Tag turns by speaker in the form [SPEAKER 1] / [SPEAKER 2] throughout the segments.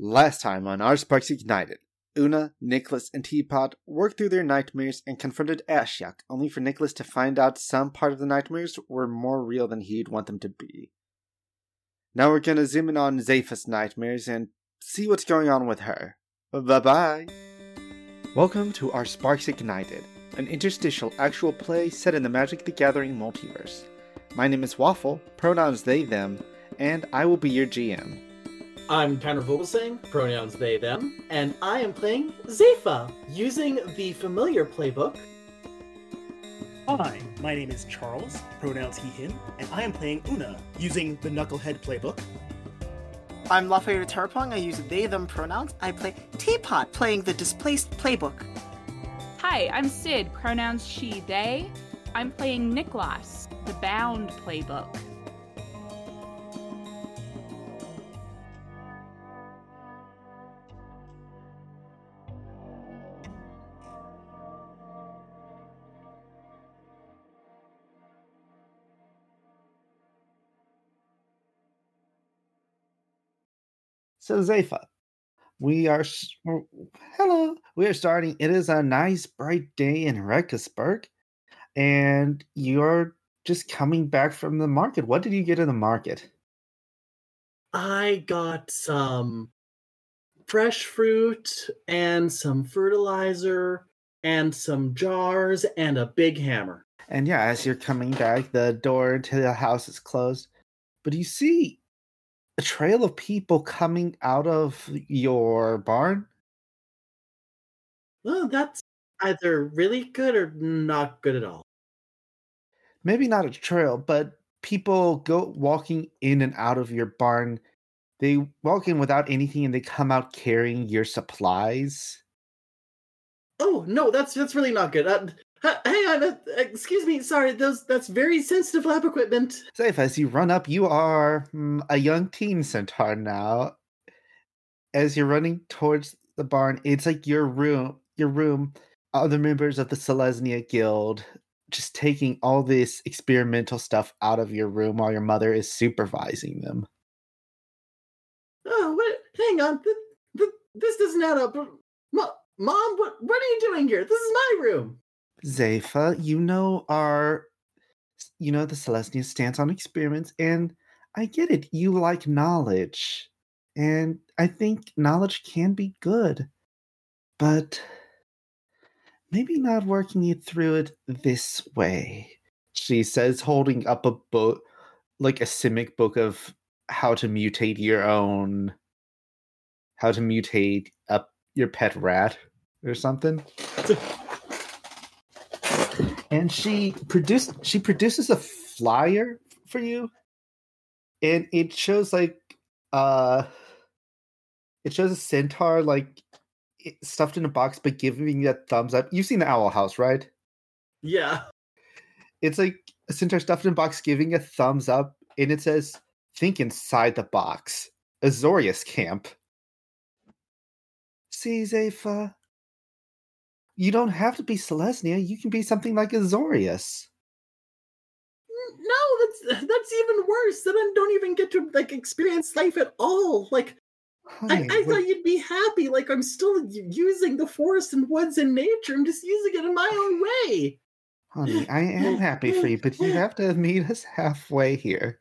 [SPEAKER 1] Last time on Our Sparks Ignited, Una, Niklas, and Teapot worked through their nightmares and confronted Ashiok, only for Niklas to find out some part of the nightmares were more real than he'd want them to be. Now we're gonna zoom in on Zayfa's nightmares and see what's going on with her. Bye bye! Welcome to Our Sparks Ignited, an interstitial actual play set in the Magic the Gathering multiverse. My name is Waffle, pronouns they, them, and I will be your GM.
[SPEAKER 2] I'm Tanner Vogelsang, pronouns they, them, and I am playing Zayfa using the familiar playbook.
[SPEAKER 3] Hi, my name is Charles, pronouns he, him, and I am playing Una using the Knucklehead playbook.
[SPEAKER 4] I'm Lafayette Tarpong. I use they, them pronouns. I play Teapot, playing the Displaced playbook.
[SPEAKER 5] Hi, I'm Cyd, pronouns she, they. I'm playing Niklas, the Bound playbook.
[SPEAKER 1] So Zayfa, we are hello. We are starting. It is a nice bright day in Rekesburg, and you're just coming back from the market. What did you get in the market?
[SPEAKER 2] I got some fresh fruit and some fertilizer and some jars and a big hammer.
[SPEAKER 1] And yeah, as you're coming back, the door to the house is closed, but you see a trail of people coming out of your barn.
[SPEAKER 2] Well, that's either really good or not good at all.
[SPEAKER 1] maybe not a trail, but people go walking in and out of your barn. They walk in without anything and they come out carrying your supplies.
[SPEAKER 2] Oh no, that's that's really not good. Uh, hang on, uh, excuse me. Sorry, those that's very sensitive lab equipment.
[SPEAKER 1] Safe as you run up, you are mm, a young teen centaur now. As you're running towards the barn, it's like your room, your room, other members of the Selesnya Guild just taking all this experimental stuff out of your room while your mother is supervising them.
[SPEAKER 2] Oh, what? Hang on, th- th- this doesn't add up. Mom, what what are you doing here? This is my room.
[SPEAKER 1] Zayfa, you know our you know the Selesnya stance on experiments, and I get it. You like knowledge. And I think knowledge can be good. But maybe not working it through it this way. She says, holding up a book like a simic book of how to mutate your own how to mutate up your pet rat or something and she produced she produces a flyer for you. And it shows like uh it shows a centaur like stuffed in a box but giving you a thumbs up. You've seen the owl house right?
[SPEAKER 2] Yeah.
[SPEAKER 1] it's like a centaur stuffed in a box giving a thumbs up and it says think inside the box. Azorius camp. See Zayfa you don't have to be Selesnya. You can be something like Azorius.
[SPEAKER 2] No, that's that's even worse. Then I don't even get to like experience life at all. Like I, I thought you'd be happy. Like I'm still using the forest and woods and nature. I'm just using it in my own way.
[SPEAKER 1] honey, I am happy for you, but you have to meet us halfway here.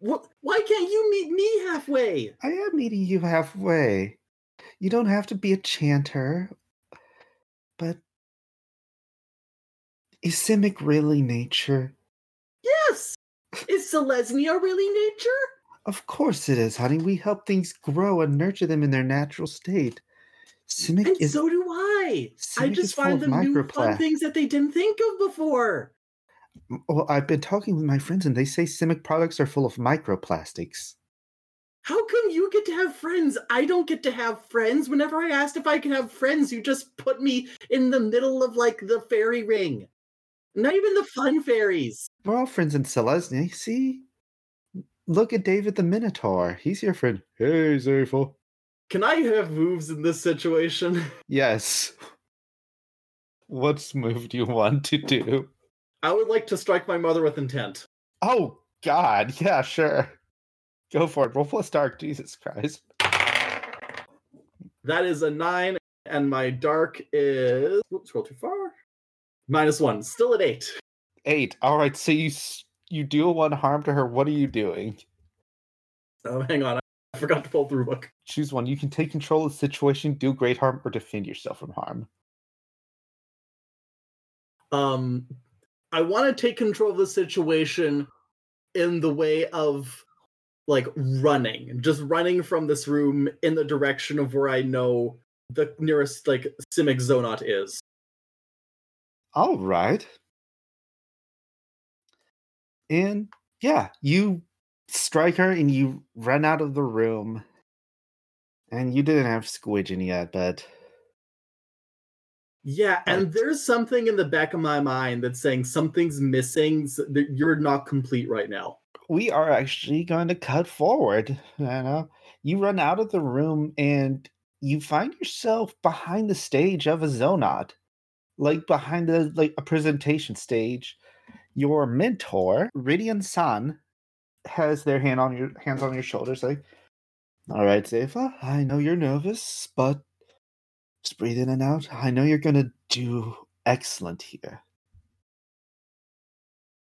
[SPEAKER 2] What? Why can't you meet me halfway?
[SPEAKER 1] I am meeting you halfway. You don't have to be a chanter, but is Simic really nature?
[SPEAKER 2] Yes. Is Selesnya really nature?
[SPEAKER 1] Of course it is, honey. We help things grow and nurture them in their natural state. Simic
[SPEAKER 2] And
[SPEAKER 1] is
[SPEAKER 2] so do I. I
[SPEAKER 1] Simic is
[SPEAKER 2] just find them new fun things that they didn't think of before.
[SPEAKER 1] Well, I've been talking with my friends, and they say Simic products are full of microplastics.
[SPEAKER 2] How come you get to have friends? I don't get to have friends. Whenever I asked if I could have friends, you just put me in the middle of like the fairy ring. Not even the fun fairies.
[SPEAKER 1] We're all friends in Selesnya. See? Look at David the Minotaur. He's your friend. Hey, Zayfa.
[SPEAKER 2] Can I have moves in this situation?
[SPEAKER 1] Yes. What's move do you want to do?
[SPEAKER 2] I would like to strike my mother with intent.
[SPEAKER 1] Oh, God. Yeah, sure. Go for it. Roll plus dark. Jesus Christ.
[SPEAKER 2] That is a nine, and my dark is. Whoops, scroll too far. Minus one. Still at eight.
[SPEAKER 1] Eight. All right. So you you deal one harm to her. What are you doing?
[SPEAKER 2] Oh, hang on. I forgot to pull through book.
[SPEAKER 1] Choose one. You can take control of the situation, do great harm, or defend yourself from harm.
[SPEAKER 2] Um, I want to take control of the situation in the way of like running, just running from this room in the direction of where I know the nearest like Simic Zonot is.
[SPEAKER 1] All right. And yeah, you strike her and you run out of the room. And you didn't have Squidgen yet, but
[SPEAKER 2] Yeah, and there's something in the back of my mind that's saying something's missing. s- that You're not complete right now.
[SPEAKER 1] we are actually going to cut forward. You know, you run out of the room and you find yourself behind the stage of a Zonot, like behind the like a presentation stage. Your mentor, Ridian San, has their hand on your hands on your shoulders, like, "All right, Zayfa, I know you're nervous, but just breathe in and out. I know you're gonna do excellent here."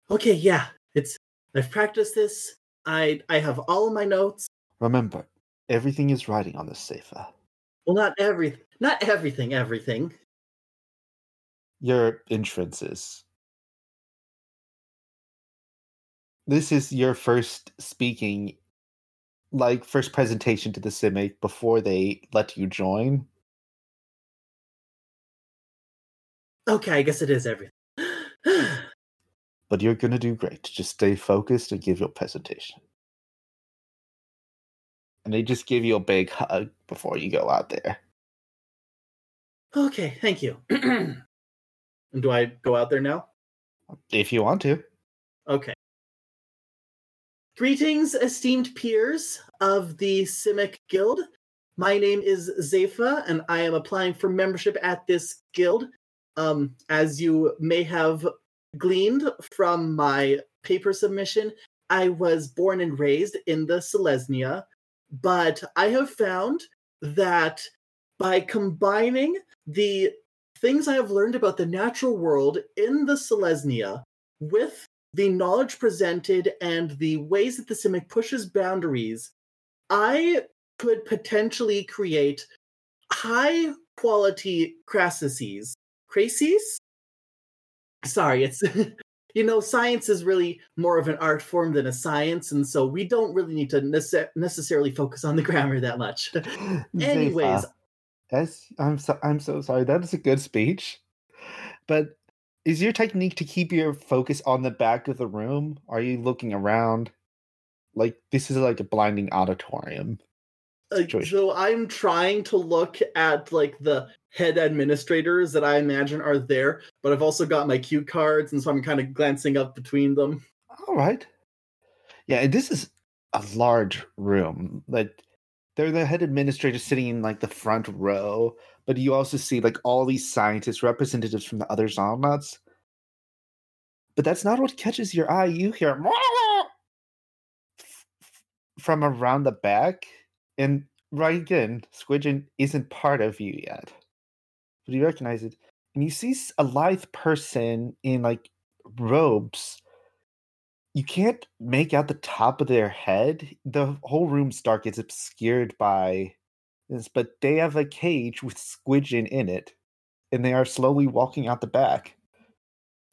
[SPEAKER 2] Okay, yeah, it's I've practiced this. I I have all of my notes.
[SPEAKER 1] Remember, everything is writing on this Zayfa.
[SPEAKER 2] Well, not everything, not everything, everything.
[SPEAKER 1] Your entrances. This is your first speaking, like first presentation to the Simic before they let you join.
[SPEAKER 2] Okay, I guess it is everything.
[SPEAKER 1] But you're gonna do great. Just stay focused and give your presentation. And they just give you a big hug before you go out there.
[SPEAKER 2] okay, thank you. and do I go out there now?
[SPEAKER 1] If you want to.
[SPEAKER 2] Okay. Greetings, esteemed peers of the Simic Guild. My name is Zayfa, and I am applying for membership at this guild. Um, as you may have gleaned from my paper submission, I was born and raised in the Selesnya, but I have found that by combining the things I have learned about the natural world in the Selesnya with the knowledge presented and the ways that the Simic pushes boundaries, I could potentially create high quality crasses. Crases? Sorry, it's you know, science is really more of an art form than a science, and so we don't really need to nece- necessarily focus on the grammar that much. Anyways,
[SPEAKER 1] As I'm so I'm so sorry. That is a good speech, but is your technique to keep your focus on the back of the room? Are you looking around? Like this is like a blinding auditorium.
[SPEAKER 2] So I'm trying to look at like the head administrators that I imagine are there, but I've also got my cue cards, and so I'm kind of glancing up between them.
[SPEAKER 1] All right. Yeah, this is a large room. Like they're the head administrators sitting in like the front row, but you also see like all these scientists, representatives from the other Zonots. But that's not what catches your eye. You hear from around the back, and right again, Squidgen isn't part of you yet, but you recognize it, and you see a lithe person in like robes you can't make out the top of their head. The whole room's dark. It's obscured by this, but they have a cage with Squidgen in it, and they are slowly walking out the back.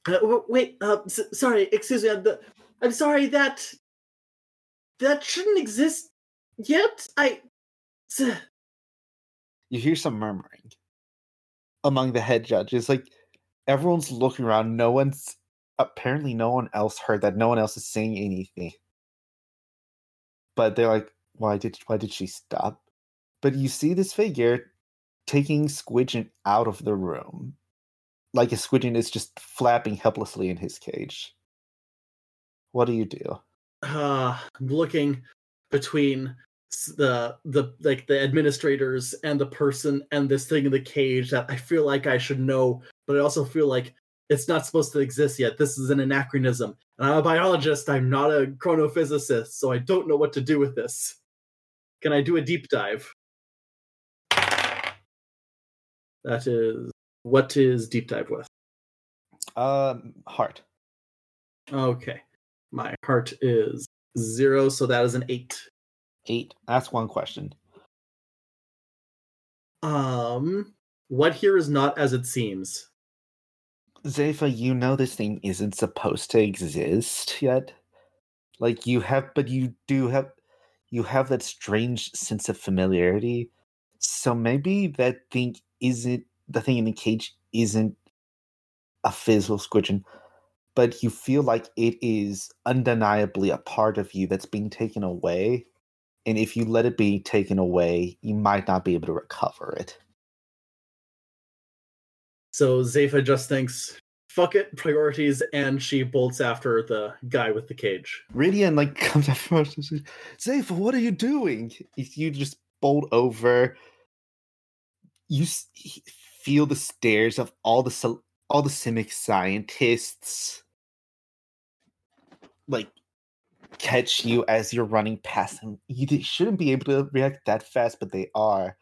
[SPEAKER 2] Uh, wait, uh, s- sorry, excuse me. uh, the- I'm sorry that that shouldn't exist yet. I.
[SPEAKER 1] You hear some murmuring among the head judges. Like everyone's looking around. No one's apparently no one else heard that. No one else is saying anything. But they're like, why did why did she stop? But you see this figure taking Squidgen out of the room. Like a Squidgen is just flapping helplessly in his cage. What do you do?
[SPEAKER 2] uh, I'm looking between the the like the administrators and the person and this thing in the cage that I feel like I should know, but I also feel like it's not supposed to exist yet. This is an anachronism. And I'm a biologist, I'm not a chronophysicist, so I don't know what to do with this. Can I do a deep dive? That is what is deep dive with.
[SPEAKER 1] Um, heart.
[SPEAKER 2] Okay. My heart is zero, so that is an eight.
[SPEAKER 1] Eight. That's one question.
[SPEAKER 2] Um, what here is not as it seems.
[SPEAKER 1] Zayfa, you know this thing isn't supposed to exist yet. Like you have, but you do have, you have that strange sense of familiarity. So maybe that thing isn't the thing in the cage isn't a physical squidgen, but you feel like it is undeniably a part of you that's being taken away. And if you let it be taken away, you might not be able to recover it.
[SPEAKER 2] So Zayfa just thinks, fuck it, priorities, and she bolts after the guy with the cage.
[SPEAKER 1] Ridian like comes after Zayfa, what are you doing? You just bolt over. You feel the stares of all the all the Simic scientists like catch you as you're running past them. You shouldn't be able to react that fast, but they are.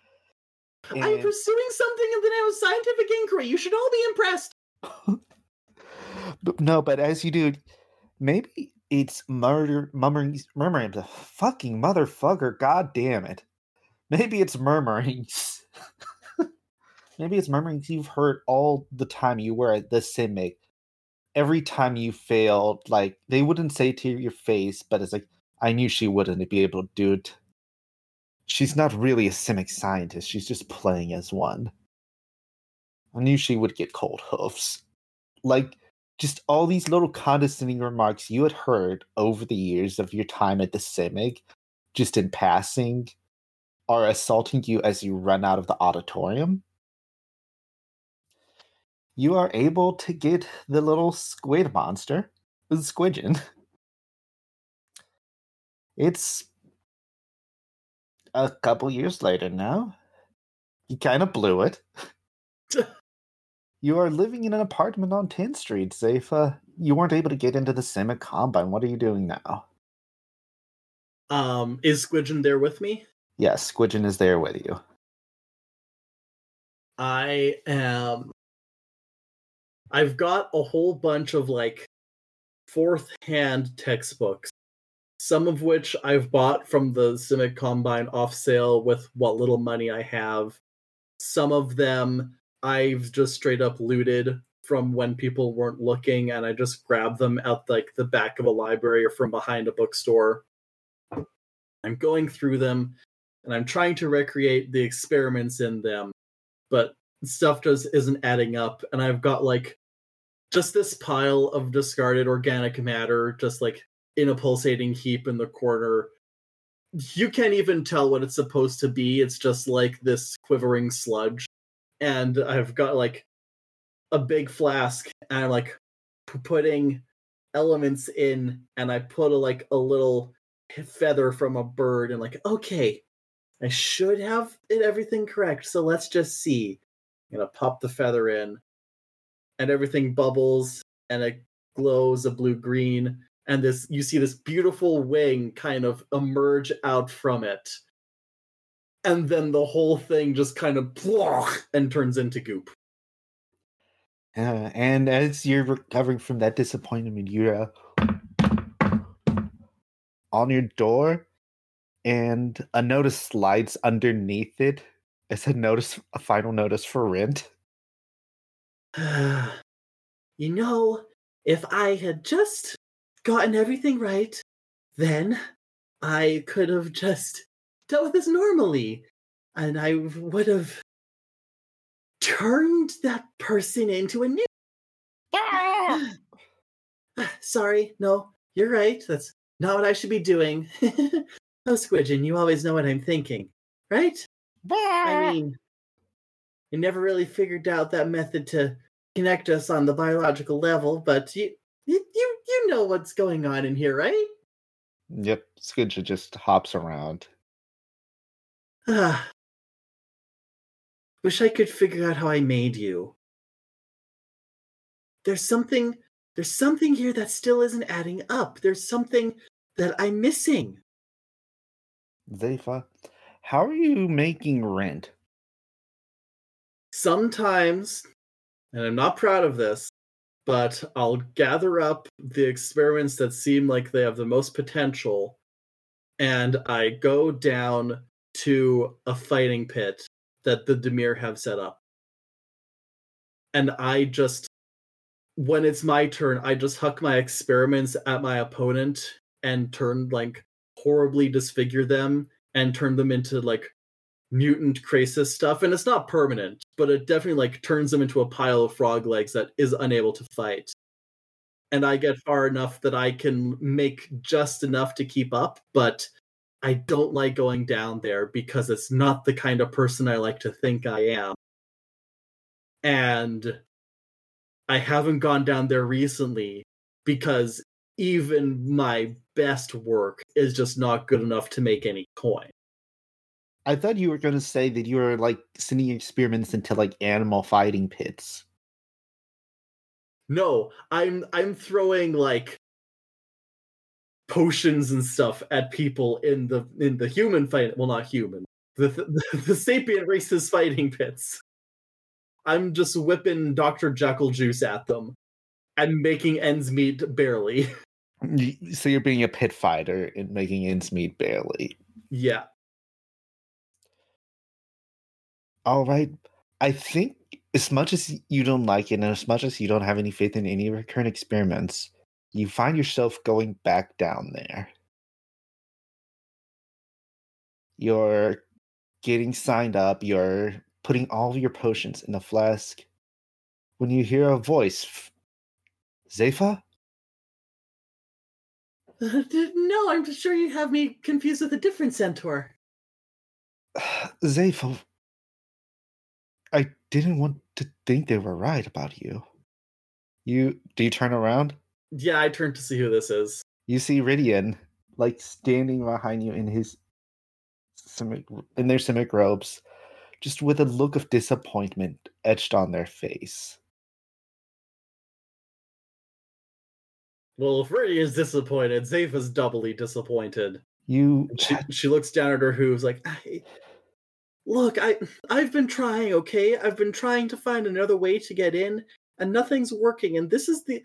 [SPEAKER 2] I'm pursuing something in the name of scientific inquiry. You should all be impressed.
[SPEAKER 1] But no, but as you do, maybe it's murder, murmuring, murmuring. The fucking motherfucker! God damn it! Maybe it's murmurings. maybe it's murmurings you've heard all the time you were at the Simic. Every time you failed, like they wouldn't say to your face, but it's like I knew she wouldn't be able to do it. She's not really a Simic scientist. She's just playing as one. I knew she would get cold hoofs. Like just all these little condescending remarks you had heard over the years of your time at the Simic, just in passing, are assaulting you as you run out of the auditorium. You are able to get the little squid monster, the squidgen. It's a couple years later now. You kind of blew it. You are living in an apartment on 10th Street, Zayfa. You weren't able to get into the Simic Combine. What are you doing now?
[SPEAKER 2] Um, is Squidgen there with me?
[SPEAKER 1] Yes, Squidgen is there with you.
[SPEAKER 2] I am. I've got a whole bunch of like fourth hand textbooks, some of which I've bought from the Simic Combine off sale with what little money I have. Some of them I've just straight up looted from when people weren't looking, and I just grabbed them at like the back of a library or from behind a bookstore. I'm going through them and I'm trying to recreate the experiments in them, but stuff just isn't adding up. And I've got like just this pile of discarded organic matter, just like in a pulsating heap in the corner. You can't even tell what it's supposed to be. It's just like this quivering sludge. And I've got like a big flask, and I'm like putting elements in, and I put a, like a little feather from a bird, and like, okay, I should have it everything correct. So let's just see. I'm gonna pop the feather in, and everything bubbles and it glows a blue green. And this you see this beautiful wing kind of emerge out from it. And then the whole thing just kind of and turns into goop.
[SPEAKER 1] Uh, and as you're recovering from that disappointment, you're uh, on your door, and a notice slides underneath it. It's a notice, a final notice for rent.
[SPEAKER 2] you know, if I had just gotten everything right, then I could have just dealt with this normally. And I would have turned that person into a new. Sorry, no, you're right. That's not what I should be doing. oh, Squidgen, you always know what I'm thinking, right? I mean, I never really figured out that method to connect us on the biological level, but you you you, you know what's going on in here, right?
[SPEAKER 1] Yep, Squidgen just hops around.
[SPEAKER 2] Ah. Wish I could figure out how I made you. There's something there's something here that still isn't adding up. There's something that I'm missing.
[SPEAKER 1] Zayfa, how are you making rent?
[SPEAKER 2] sometimes, and I'm not proud of this, but I'll gather up the experiments that seem like they have the most potential, and I go down to a fighting pit that the Dimir have set up. And I just, when it's my turn, I just huck my experiments at my opponent and turn like horribly disfigure them and turn them into like mutant crisis stuff and it's not permanent but it definitely like turns them into a pile of frog legs that is unable to fight. And i get far enough that i can make just enough to keep up but i don't like going down there because it's not the kind of person i like to think i am. And i haven't gone down there recently because even my best work is just not good enough to make any coin
[SPEAKER 1] I thought you were going to say that you were like sending experiments into like animal fighting pits.
[SPEAKER 2] No, I'm I'm throwing like potions and stuff at people in the in the human fight. Well, not human. The the, the sapient race's fighting pits. I'm just whipping Dr. Jekyll juice at them and making ends meet barely.
[SPEAKER 1] So you're being a pit fighter and making ends meet barely.
[SPEAKER 2] Yeah.
[SPEAKER 1] All right. I think as much as you don't like it and as much as you don't have any faith in any of your current experiments, you find yourself going back down there. You're getting signed up, you're putting all of your potions in a flask. When you hear a voice, Zayfa?
[SPEAKER 2] no, I'm sure you have me confused with a different centaur.
[SPEAKER 1] Zayfa, I didn't want to think they were right about you. You do you turn around?
[SPEAKER 2] Yeah, I turn to see who this is.
[SPEAKER 1] You see Ridian, like standing behind you in his simic, in their simic robes, just with a look of disappointment etched on their face.
[SPEAKER 2] Well, if is disappointed, Zayfa's doubly disappointed.
[SPEAKER 1] You
[SPEAKER 2] She, she looks down at her hooves like, I, look, I I've been trying, okay? I've been trying to find another way to get in, and nothing's working. And this is the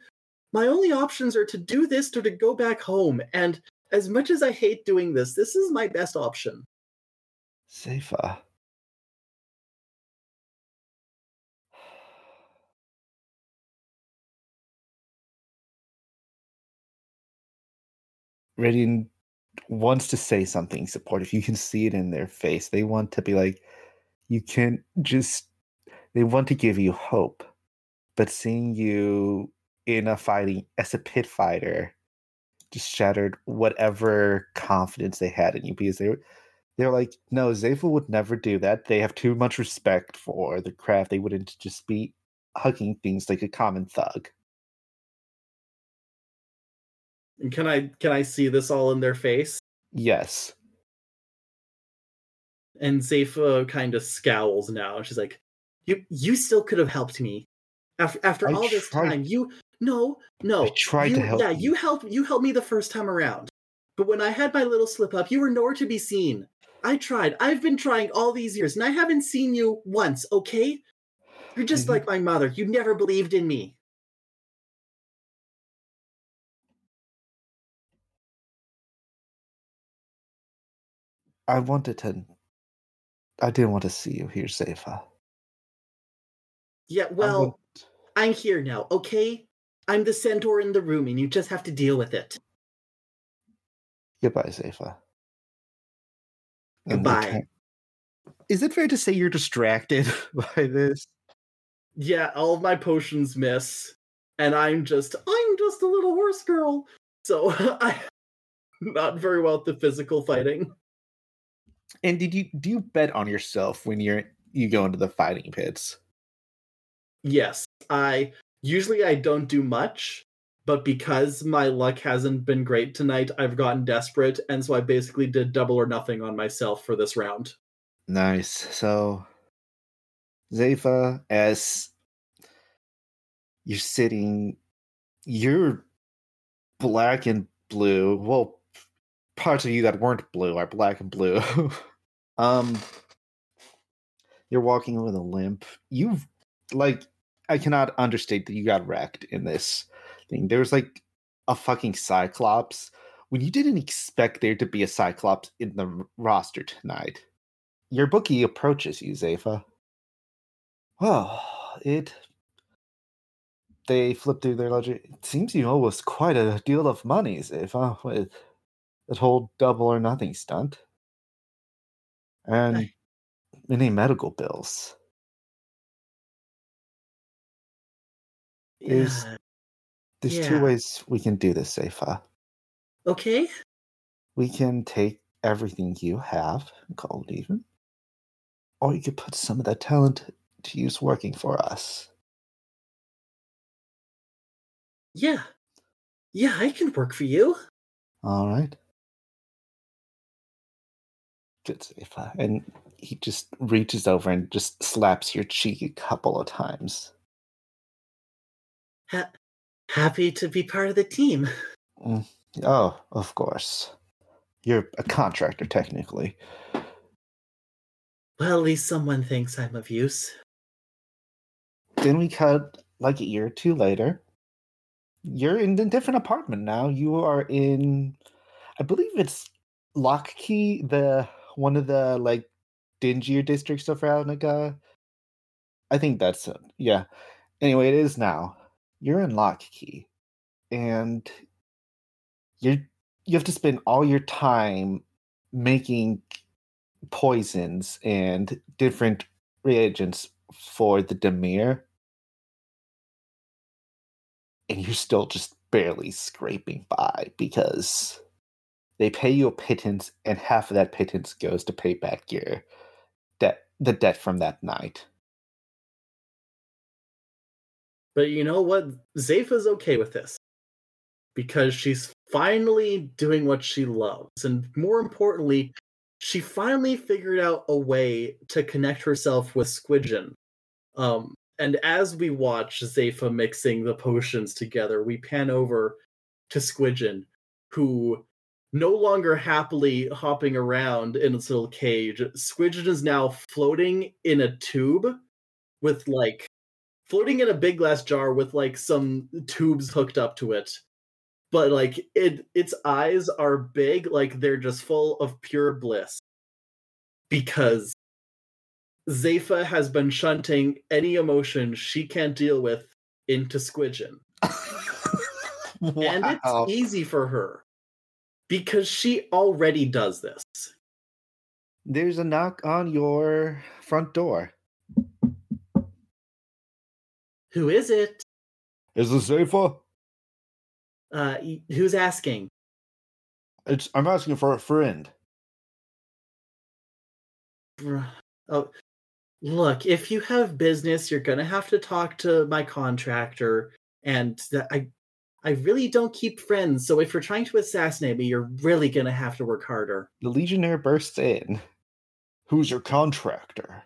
[SPEAKER 2] my only options are to do this or to go back home. And as much as I hate doing this, this is my best option.
[SPEAKER 1] Zayfa. Ridian wants to say something supportive. You can see it in their face. They want to be like, you can't just, they want to give you hope. But seeing you in a fighting as a pit fighter just shattered whatever confidence they had in you because they were they're like, no, Zayfa would never do that. They have too much respect for the craft. They wouldn't just be hugging things like a common thug.
[SPEAKER 2] And can I can I see this all in their face?
[SPEAKER 1] Yes.
[SPEAKER 2] And Zayfa kind of scowls now. She's like, "You you still could have helped me after after
[SPEAKER 1] I
[SPEAKER 2] all this
[SPEAKER 1] tried-
[SPEAKER 2] time. You no no.
[SPEAKER 1] I tried to
[SPEAKER 2] you-
[SPEAKER 1] help
[SPEAKER 2] Yeah,
[SPEAKER 1] you.
[SPEAKER 2] you helped you helped me the first time around. But when I had my little slip up, you were nowhere to be seen. I tried. I've been trying all these years, and I haven't seen you once. Okay, you're just
[SPEAKER 1] Mhm.
[SPEAKER 2] like my mother. You never believed in me.
[SPEAKER 1] I wanted to I didn't want to see you here, Zayfa.
[SPEAKER 2] Yeah, well,
[SPEAKER 1] want-
[SPEAKER 2] I'm here now. Okay, I'm the centaur in the room, and you just have to deal with it.
[SPEAKER 1] Goodbye, Zayfa. They
[SPEAKER 2] Goodbye.
[SPEAKER 1] Is it fair to say you're distracted by this?
[SPEAKER 2] yeah, all of my potions miss, and I'm just I'm just a little horse girl. So I'm not very well at the physical fighting.
[SPEAKER 1] And did you do you bet on yourself when you're you go into the fighting pits?
[SPEAKER 2] Yes, I usually I don't do much, but because my luck hasn't been great tonight, I've gotten desperate, and so I basically did double or nothing on myself for this round.
[SPEAKER 1] Nice. So, Zayfa, as you're sitting, you're black and blue. Well, parts of you that weren't blue are black and blue. um, You're walking with a limp. You've like I cannot understate that you got wrecked in this thing. There's like a fucking cyclops when you didn't expect there to be a cyclops in the roster tonight. Your bookie approaches you, Zayfa. Well, it they flip through their ledger. It seems you owe us quite a deal of money, Zayfa, with that whole double or nothing stunt. And many medical bills.
[SPEAKER 2] Yeah.
[SPEAKER 1] There's two
[SPEAKER 2] Yeah.
[SPEAKER 1] ways we can do this, Zayfa.
[SPEAKER 2] Okay.
[SPEAKER 1] We can take everything you have and call it even. Or you could put some of that talent to use working for us.
[SPEAKER 2] Yeah. Yeah, I can work for you.
[SPEAKER 1] All right. And he just reaches over and just slaps your cheek a couple of times.
[SPEAKER 2] Ha- happy to be part of the team.
[SPEAKER 1] Mm, oh, of course. You're a contractor, technically.
[SPEAKER 2] Well, at least someone thinks I'm of use.
[SPEAKER 1] Then we cut like a year or two later. You're in a different apartment now. You are in, I believe it's Lockkey, the one of the like dingier districts of Ravnica. I think that's it. Yeah. Anyway, it is now. You're in Lockkey, and you you have to spend all your time making poisons and different reagents for the Dimir. And you're still just barely scraping by because they pay you a pittance, and half of that pittance goes to pay back your debt, the debt from that night.
[SPEAKER 2] But you know what? Zayfa's okay with this. Because she's finally doing what she loves. And more importantly, she finally figured out a way to connect herself with Squidgen. Um, and as we watch Zayfa mixing the potions together, we pan over to Squidgen, who no longer happily hopping around in its little cage. Squidgen is now floating in a tube with like floating in a big glass jar with like some tubes hooked up to it but like it its eyes are big like they're just full of pure bliss because Zayfa has been shunting any emotion she can't deal with into Squidgen. And it's easy for her because she already does this.
[SPEAKER 1] There's a knock on your front door.
[SPEAKER 2] Who is it?
[SPEAKER 1] Is this Zayfa?
[SPEAKER 2] Uh, who's asking?
[SPEAKER 1] It's I'm asking for a friend.
[SPEAKER 2] Bruh. Oh, look, if you have business, you're gonna have to talk to my contractor, and th- I, I really don't keep friends. So if you're trying to assassinate me, you're really gonna have to work harder.
[SPEAKER 1] The Legionnaire bursts in. Who's your contractor?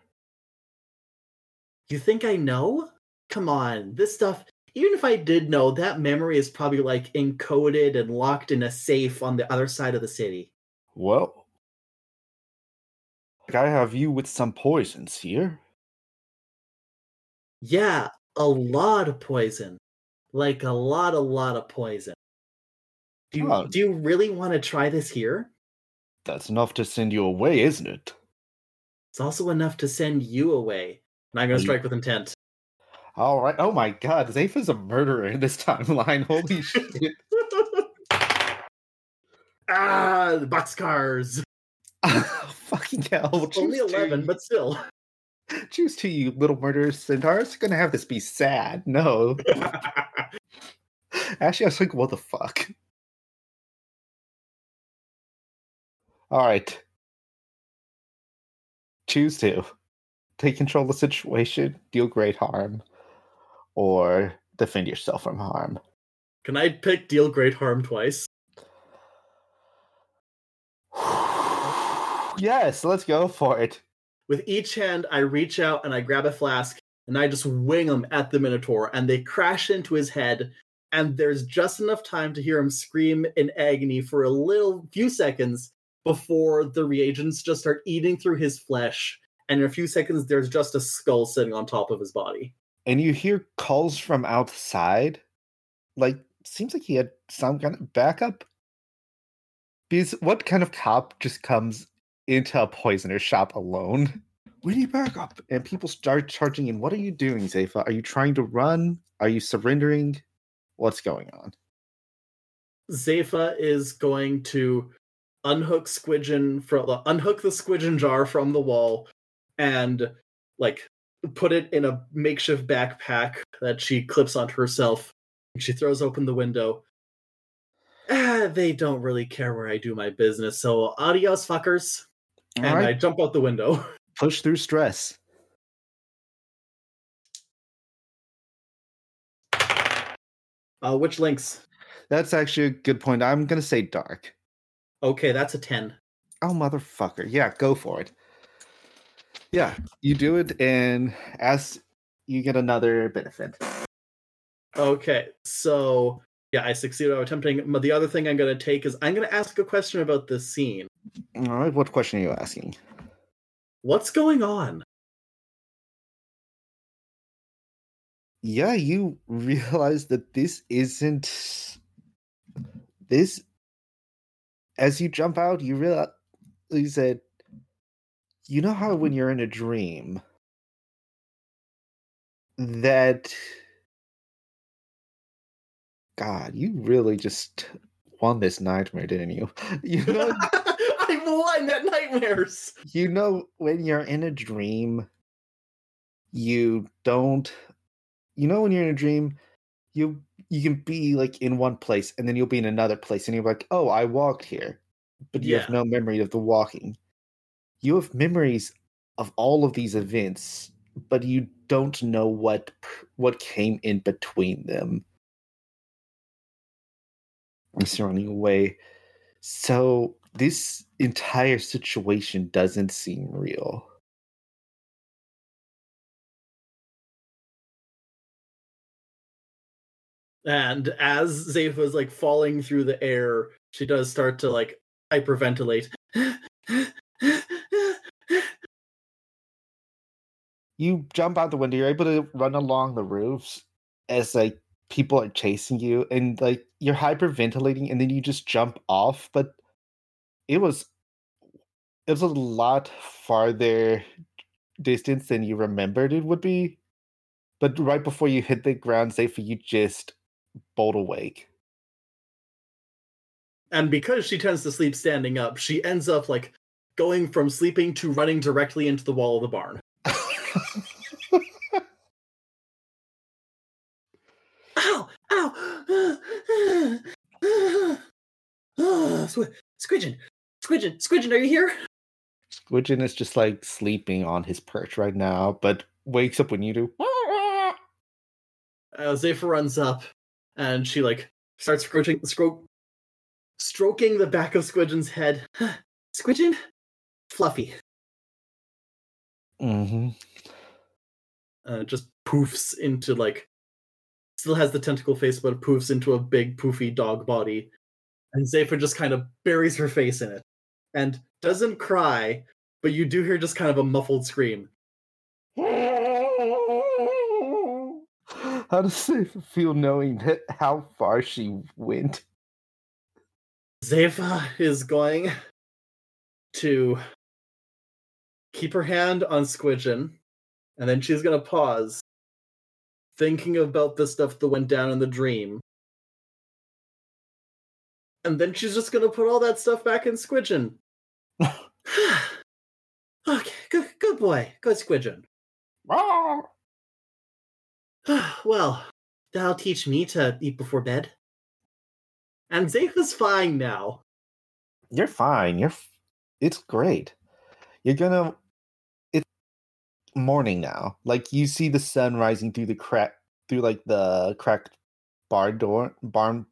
[SPEAKER 2] You think I know? Come on, this stuff. Even if I did know, that memory is probably like encoded and locked in a safe on the other side of the city.
[SPEAKER 1] Well, I have you with some poisons here.
[SPEAKER 2] Yeah, a lot of poison. Like a lot, a lot of poison. Do you,
[SPEAKER 1] Oh.
[SPEAKER 2] do you really want to try this here?
[SPEAKER 1] That's enough to send you away, isn't it?
[SPEAKER 2] It's also enough to send you away. And I'm going to strike with intent.
[SPEAKER 1] All right. Oh my God, Zayfa's a murderer in this timeline. Holy shit!
[SPEAKER 2] ah, the boxcars.
[SPEAKER 1] Fucking hell!
[SPEAKER 2] Only 11,
[SPEAKER 1] two.
[SPEAKER 2] but still.
[SPEAKER 1] Choose to you, little murderer centaurs. Gonna have this be sad. No, actually, I was like, what the fuck? All right. Choose to take control of the situation, deal great harm, or defend yourself from harm.
[SPEAKER 2] Can I pick deal great harm twice?
[SPEAKER 1] yes, let's go for it.
[SPEAKER 2] With each hand, I reach out and I grab a flask and I just wing them at the Minotaur, and they crash into his head. And there's just enough time to hear him scream in agony for a little few seconds before the reagents just start eating through his flesh and in a few seconds, there's just a skull sitting on top of his body.
[SPEAKER 1] and you hear calls from outside. Like, seems like he had some kind of backup. Because what kind of cop just comes into a poisoner shop alone? We need backup. And people start charging in. What are you doing, Zayfa? Are you trying to run? Are you surrendering? What's going on?
[SPEAKER 2] Zayfa is going to unhook Squidgen from unhook the Squidgen jar from the wall and like put it in a makeshift backpack that she clips onto herself. She throws open the window. Ah, they don't really care where I do my business, so adios, fuckers.
[SPEAKER 1] All
[SPEAKER 2] and I jump out the window.
[SPEAKER 1] push through stress.
[SPEAKER 2] Uh, which links?
[SPEAKER 1] That's actually a good point. I'm gonna say dark.
[SPEAKER 2] Okay, that's a 10.
[SPEAKER 1] Oh motherfucker. Yeah, go for it. Yeah, you do it and as you get another benefit.
[SPEAKER 2] Okay, so yeah, I succeeded at attempting. But the other thing I'm going to take is I'm going to ask a question about this scene.
[SPEAKER 1] All right, what question are you asking?
[SPEAKER 2] What's going on?
[SPEAKER 1] Yeah, you realize that this isn't this as you jump out, you realize you said you know how when you're in a dream that God, you really just won this nightmare, didn't you? You know
[SPEAKER 2] I won that nightmares.
[SPEAKER 1] you know when you're in a dream you don't you know when you're in a dream you you can be like in one place and then you'll be in another place and you're like oh i walked here but you have no memory of the walking you have memories of all of these events but you don't know what what came in between them it's running away so this entire situation doesn't seem real.
[SPEAKER 2] And as Zayfa is like falling through the air, she does start to like hyperventilate.
[SPEAKER 1] You jump out the window, you're able to run along the roofs as like people are chasing you and like you're hyperventilating and then you just jump off, but it was it was a lot farther distance than you remembered it would be. But right before you hit the ground, safe you just bolt awake.
[SPEAKER 2] and because she tends to sleep standing up, she ends up like going from sleeping to running directly into the wall of the barn. Squ- Squidgen! Squidgen! Squidgen, are you here?
[SPEAKER 1] Squidgen is just like sleeping on his perch right now, but wakes up when you do.
[SPEAKER 2] Uh, Zayfa runs up and she like starts scro- stroking the back of Squidgen's head. Squidgen? Fluffy.
[SPEAKER 1] Mm-hmm.
[SPEAKER 2] Uh, just poofs into like, still has the tentacle face, but it poofs into a big poofy dog body. And Zayfa just kind of buries her face in it and doesn't cry, but you do hear just kind of a muffled scream.
[SPEAKER 1] How does it feel knowing that how far she went?
[SPEAKER 2] Zayfa is going to keep her hand on Squidgen, and then she's going to pause, thinking about the stuff that went down in the dream. And then she's just to put all that stuff back in Squidgen. okay, good, good boy. Good Squidgen. well, that'll teach me to eat before bed. And Zayfa's fine now.
[SPEAKER 1] You're fine. You're. f- It's great. You're gonna. It's morning now. Like you see the sun rising through the crack, through like the cracked barn door. Barn.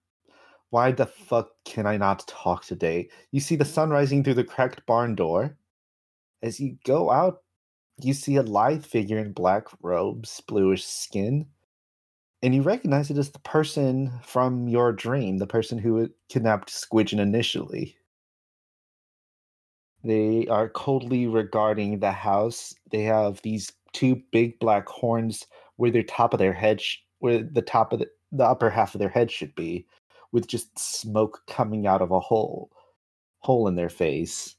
[SPEAKER 1] Why the fuck can I not talk today? You see the sun rising through the cracked barn door. As you go out, you see a lithe figure in black robes, bluish skin, and you recognize it as the person from your dream, the person who kidnapped Squidgen initially. They are coldly regarding the house. They have these two big black horns where the top of their head, sh- where the top of the, the upper half of their head should be, with just smoke coming out of a hole, hole in their face.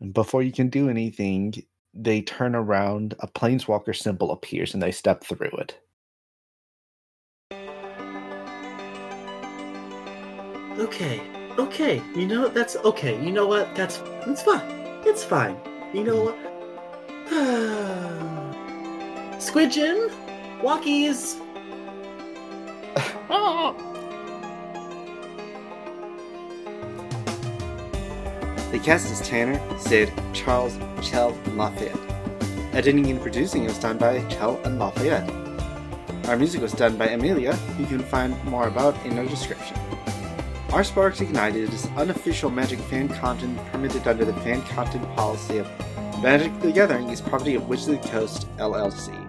[SPEAKER 1] And before you can do anything, they turn around. A planeswalker symbol appears, and they step through it.
[SPEAKER 2] Okay, okay. You know that's okay. You know what? That's it's fine. It's fine. You know mm. what? Squidgen, walkies.
[SPEAKER 1] The cast is Tanner, Cyd, Charles, Chell, and Lafayette. Editing and producing was done by Chell and Lafayette. Our music was done by Amelia, who you can find more about in our description. Our Sparks Ignited is unofficial Magic fan content permitted under the fan content policy of Magic the Gathering is property of Wizard of the Coast, LLC.